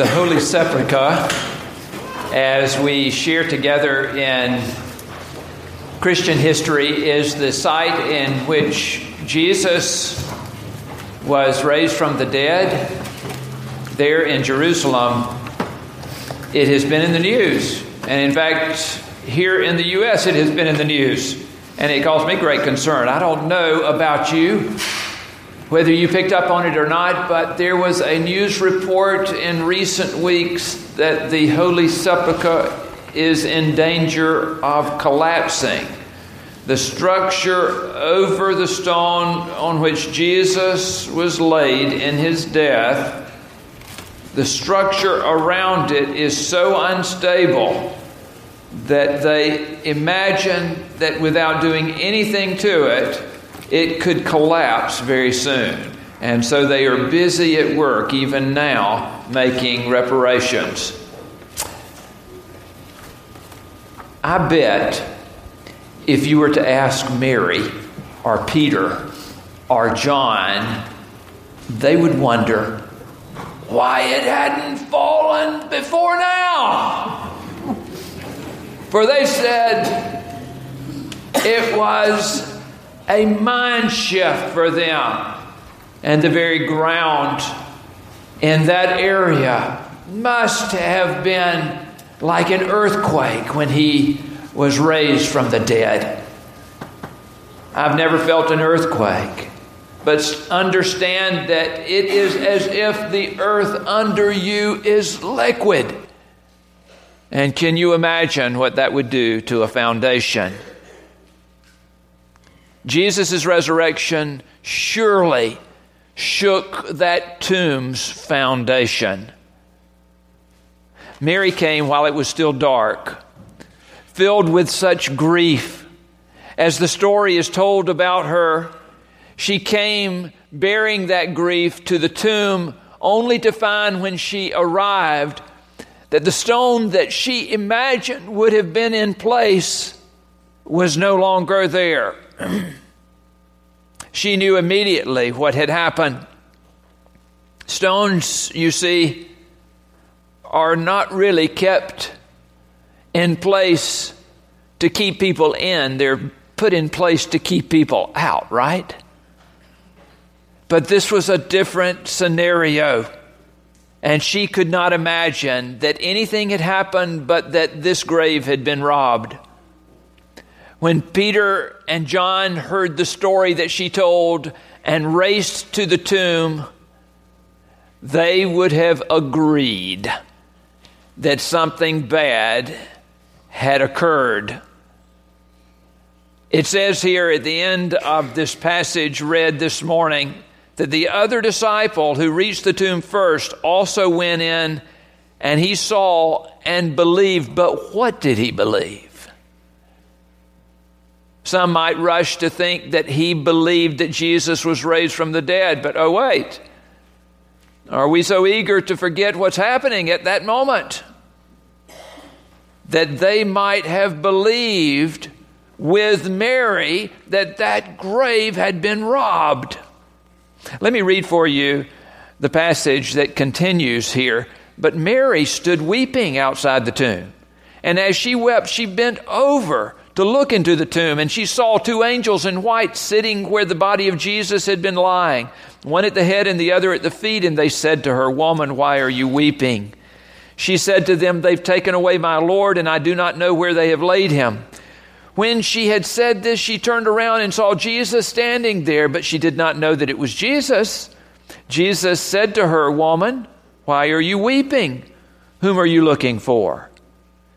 the Holy Sepulchre as we share together in Christian history is the site in which Jesus was raised from the dead there in Jerusalem. It has been in the news. And in fact, here in the U.S., it has been in the news. And it caused me great concern. I don't know about you, whether you picked up on it or not, but there was a news report in recent weeks that the Holy Sepulchre is in danger of collapsing. The structure over the stone on which Jesus was laid in his death, the structure around it is so unstable that they imagine that without doing anything to it, it could collapse very soon. And so they are busy at work, even now, making reparations. I bet if you were to ask Mary or Peter or John, they would wonder why it hadn't fallen before now. For they said it was a mind shift for them. And the very ground in that area must have been like an earthquake when he was raised from the dead. I've never felt an earthquake, but understand that it is as if the earth under you is liquid. And can you imagine what that would do to a foundation? Jesus' resurrection surely shook that tomb's foundation. Mary came while it was still dark, filled with such grief. As the story is told about her, she came bearing that grief to the tomb only to find when she arrived that the stone that she imagined would have been in place was no longer there. she knew immediately what had happened. Stones, you see, are not really kept in place to keep people in, they're put in place to keep people out, right? But this was a different scenario. And she could not imagine that anything had happened but that this grave had been robbed. When Peter and John heard the story that she told and raced to the tomb, they would have agreed that something bad had occurred. It says here at the end of this passage read this morning that the other disciple who reached the tomb first also went in and he saw and believed. But what did he believe? Some might rush to think that he believed that Jesus was raised from the dead, but oh, wait. Are we so eager to forget what's happening at that moment? That they might have believed with Mary that that grave had been robbed. Let me read for you the passage that continues here. But Mary stood weeping outside the tomb. And as she wept, she bent over to look into the tomb, and she saw two angels in white sitting where the body of Jesus had been lying, one at the head and the other at the feet. And they said to her, Woman, why are you weeping? She said to them, They've taken away my Lord, and I do not know where they have laid him. When she had said this, she turned around and saw Jesus standing there, but she did not know that it was Jesus. Jesus said to her, Woman, why are you weeping? Whom are you looking for?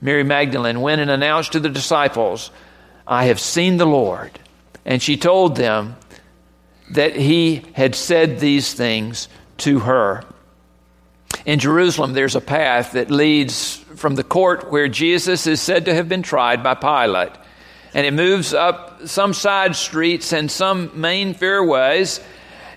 Mary Magdalene went and announced to the disciples, I have seen the Lord. And she told them that he had said these things to her. In Jerusalem, there's a path that leads from the court where Jesus is said to have been tried by Pilate. And it moves up some side streets and some main fairways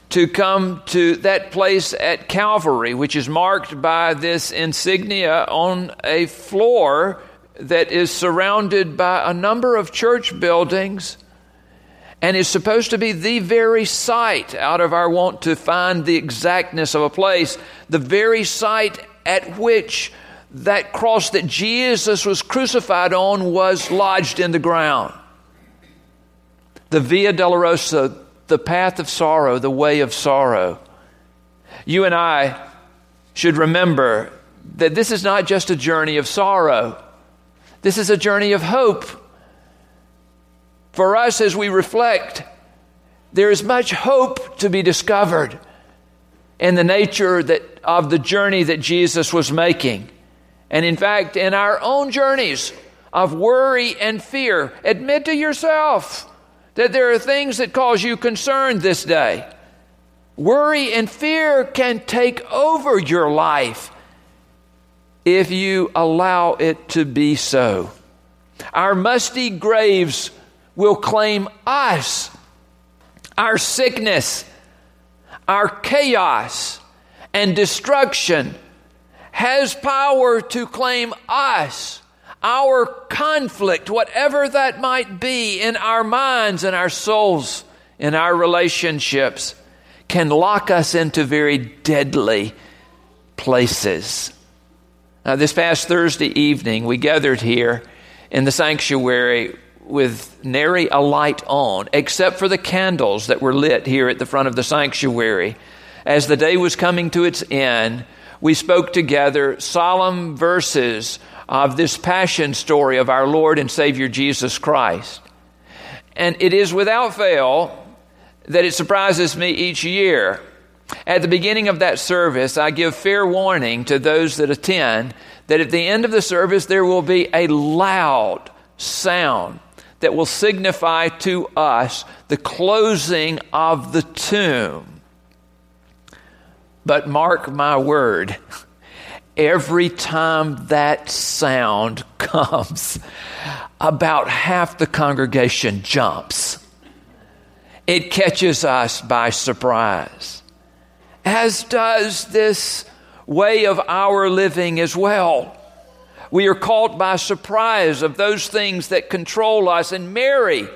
to come to that place at Calvary, which is marked by this insignia on a floor that is surrounded by a number of church buildings and is supposed to be the very site, out of our want to find the exactness of a place, the very site at which that cross that Jesus was crucified on was lodged in the ground. The Via Dolorosa, the path of sorrow, the way of sorrow. You and I should remember that this is not just a journey of sorrow, this is a journey of hope. For us, as we reflect, there is much hope to be discovered in the nature that, of the journey that Jesus was making. And in fact, in our own journeys of worry and fear, admit to yourself that there are things that cause you concern this day. Worry and fear can take over your life if you allow it to be so. Our musty graves will claim us, our sickness, our chaos, and destruction has power to claim us, our conflict, whatever that might be in our minds and our souls, in our relationships, can lock us into very deadly places. Now, this past Thursday evening, we gathered here in the sanctuary with nary a light on, except for the candles that were lit here at the front of the sanctuary. As the day was coming to its end, we spoke together solemn verses of this passion story of our Lord and Savior Jesus Christ. And it is without fail that it surprises me each year. At the beginning of that service, I give fair warning to those that attend that at the end of the service there will be a loud sound that will signify to us the closing of the tomb. But mark my word, every time that sound comes, about half the congregation jumps. It catches us by surprise, as does this way of our living as well. We are caught by surprise of those things that control us. And Mary,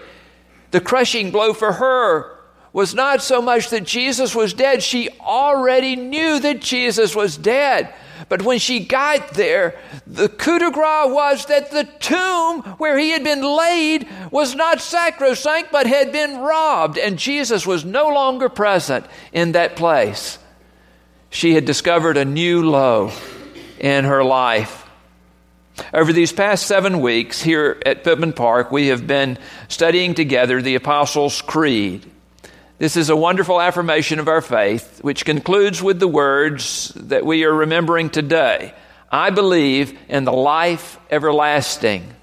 the crushing blow for her was not so much that Jesus was dead. She already knew that Jesus was dead. But when she got there, the coup de grace was that the tomb where he had been laid was not sacrosanct, but had been robbed, and Jesus was no longer present in that place. She had discovered a new low in her life. Over these past seven weeks here at Pittman Park, we have been studying together the Apostles' Creed. This is a wonderful affirmation of our faith, which concludes with the words that we are remembering today I believe in the life everlasting.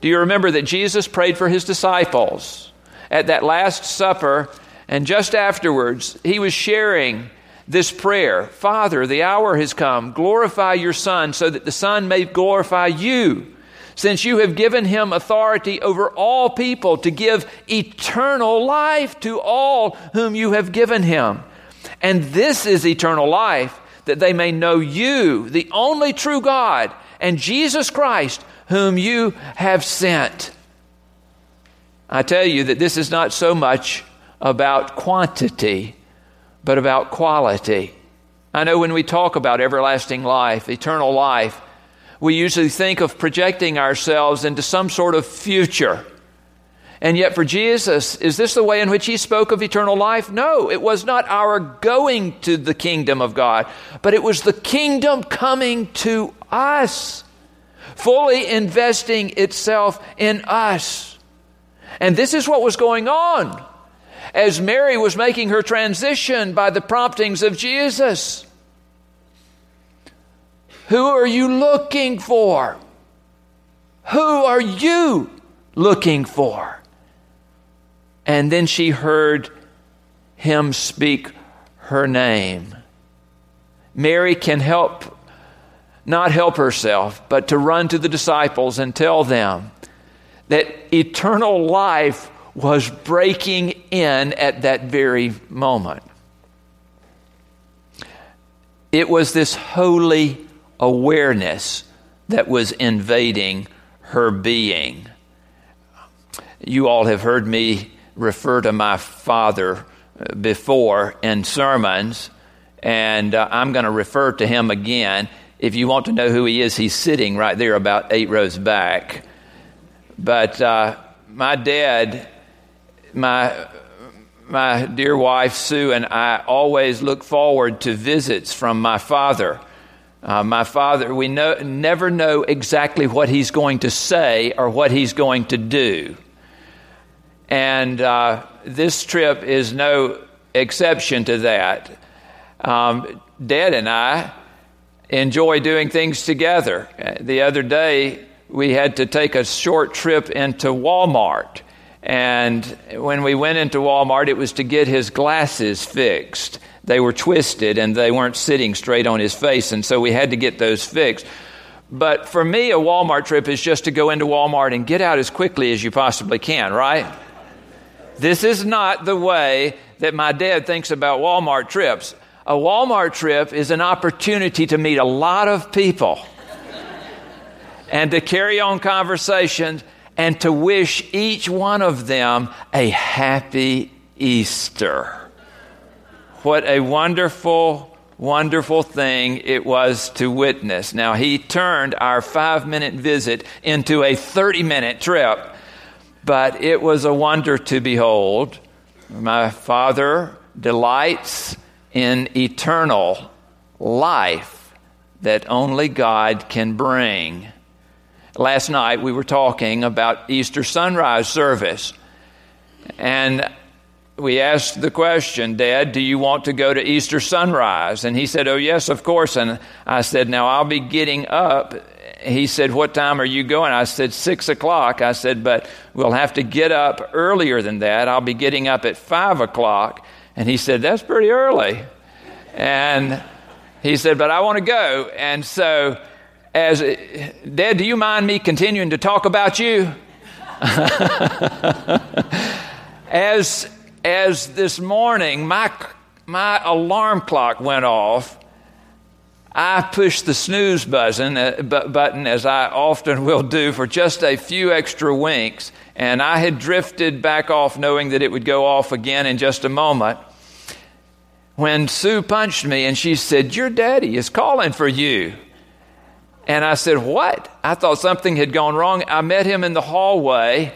Do you remember that Jesus prayed for his disciples at that Last Supper, and just afterwards, he was sharing this prayer Father, the hour has come. Glorify your Son so that the Son may glorify you, since you have given him authority over all people to give eternal life to all whom you have given him. And this is eternal life, that they may know you, the only true God, and Jesus Christ, whom you have sent. I tell you that this is not so much about quantity but about quality. I know when we talk about everlasting life, eternal life, we usually think of projecting ourselves into some sort of future. And yet, for Jesus, is this the way in which he spoke of eternal life? No, it was not our going to the kingdom of God, but it was the kingdom coming to us, fully investing itself in us. And this is what was going on as Mary was making her transition by the promptings of Jesus. Who are you looking for? Who are you looking for? And then she heard him speak her name. Mary can help, not help herself, but to run to the disciples and tell them that eternal life was breaking in at that very moment. It was this holy awareness that was invading her being. You all have heard me refer to my father uh, before in sermons, and uh, I'm going to refer to him again. If you want to know who he is, he's sitting right there about eight rows back. But uh, my dad, my my dear wife Sue and I always look forward to visits from my father. Uh, my father, we know, never know exactly what he's going to say or what he's going to do. And uh, this trip is no exception to that. Um, Dad and I enjoy doing things together. The other day, we had to take a short trip into Walmart. And when we went into Walmart, it was to get his glasses fixed. They were twisted and they weren't sitting straight on his face, and so we had to get those fixed. But for me, a Walmart trip is just to go into Walmart and get out as quickly as you possibly can, right? This is not the way that my dad thinks about Walmart trips. A Walmart trip is an opportunity to meet a lot of people and to carry on conversations and to wish each one of them a happy Easter. What a wonderful, wonderful thing it was to witness. Now, he turned our five minute visit into a 30 minute trip, but it was a wonder to behold. My father delights in eternal life that only God can bring. Last night we were talking about Easter sunrise service. And we asked the question, Dad, do you want to go to Easter sunrise? And he said, Oh, yes, of course. And I said, Now I'll be getting up. He said, What time are you going? I said, Six o'clock. I said, But we'll have to get up earlier than that. I'll be getting up at five o'clock. And he said, That's pretty early. And he said, But I want to go. And so as Dad, do you mind me continuing to talk about you? as as this morning my my alarm clock went off, I pushed the snooze button, uh, button as I often will do for just a few extra winks, and I had drifted back off knowing that it would go off again in just a moment. When Sue punched me and she said, "Your daddy is calling for you." And I said, What? I thought something had gone wrong. I met him in the hallway.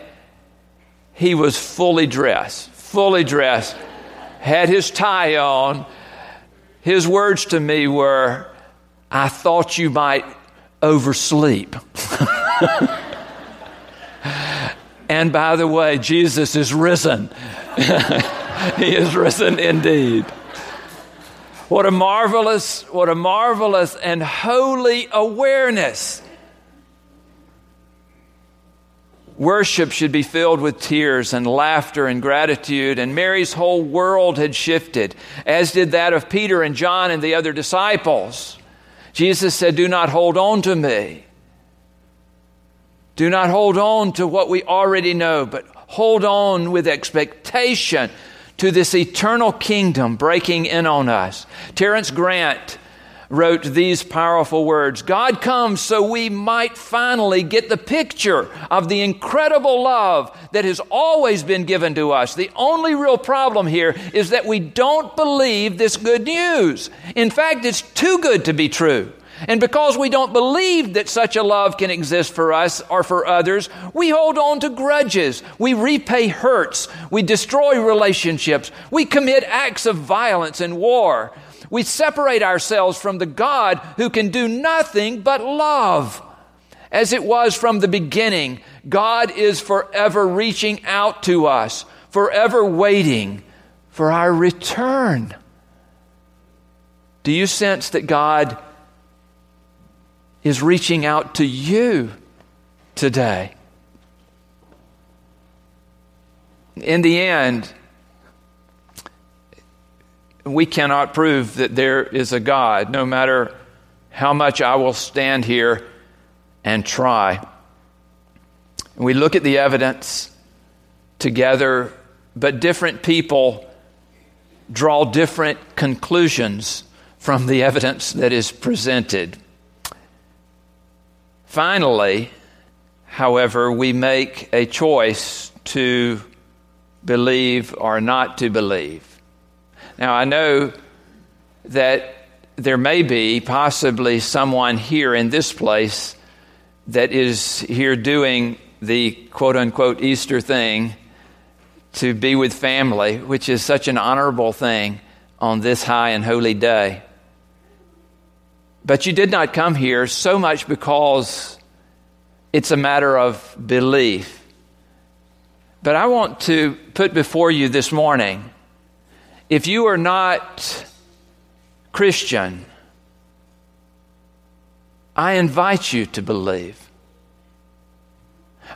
He was fully dressed, fully dressed, had his tie on. His words to me were, I thought you might oversleep. and by the way, Jesus is risen. he is risen indeed. What a marvelous, what a marvelous and holy awareness. Worship should be filled with tears and laughter and gratitude, and Mary's whole world had shifted, as did that of Peter and John and the other disciples. Jesus said, Do not hold on to me. Do not hold on to what we already know, but hold on with expectation to this eternal kingdom breaking in on us. Terence Grant wrote these powerful words God comes so we might finally get the picture of the incredible love that has always been given to us. The only real problem here is that we don't believe this good news. In fact, it's too good to be true. And because we don't believe that such a love can exist for us or for others, we hold on to grudges. We repay hurts. We destroy relationships. We commit acts of violence and war. We separate ourselves from the God who can do nothing but love. As it was from the beginning, God is forever reaching out to us, forever waiting for our return. Do you sense that God is reaching out to you today. In the end, we cannot prove that there is a God, no matter how much I will stand here and try. We look at the evidence together, but different people draw different conclusions from the evidence that is presented. Finally, however, we make a choice to believe or not to believe. Now, I know that there may be possibly someone here in this place that is here doing the quote unquote Easter thing to be with family, which is such an honorable thing on this high and holy day. But you did not come here so much because it's a matter of belief. But I want to put before you this morning if you are not Christian, I invite you to believe.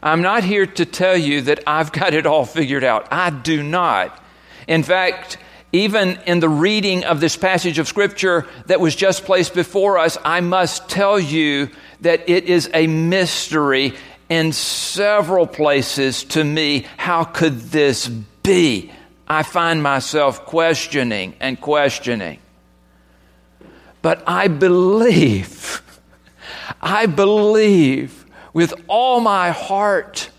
I'm not here to tell you that I've got it all figured out. I do not. In fact, even in the reading of this passage of Scripture that was just placed before us, I must tell you that it is a mystery in several places to me. How could this be? I find myself questioning and questioning. But I believe, I believe with all my heart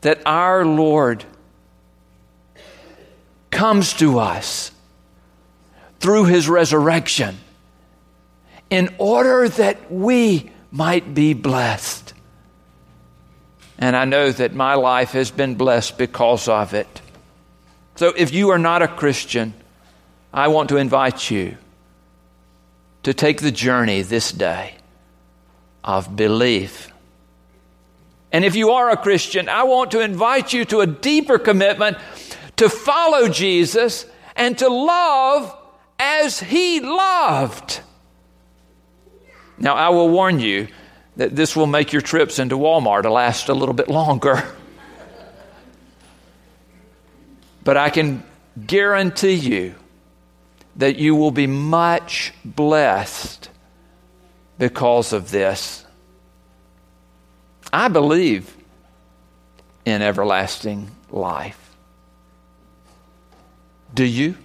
that our Lord comes to us through his resurrection in order that we might be blessed. And I know that my life has been blessed because of it. So if you are not a Christian, I want to invite you to take the journey this day of belief. And if you are a Christian, I want to invite you to a deeper commitment to follow Jesus and to love as he loved. Now, I will warn you that this will make your trips into Walmart last a little bit longer. but I can guarantee you that you will be much blessed because of this. I believe in everlasting life. Do you?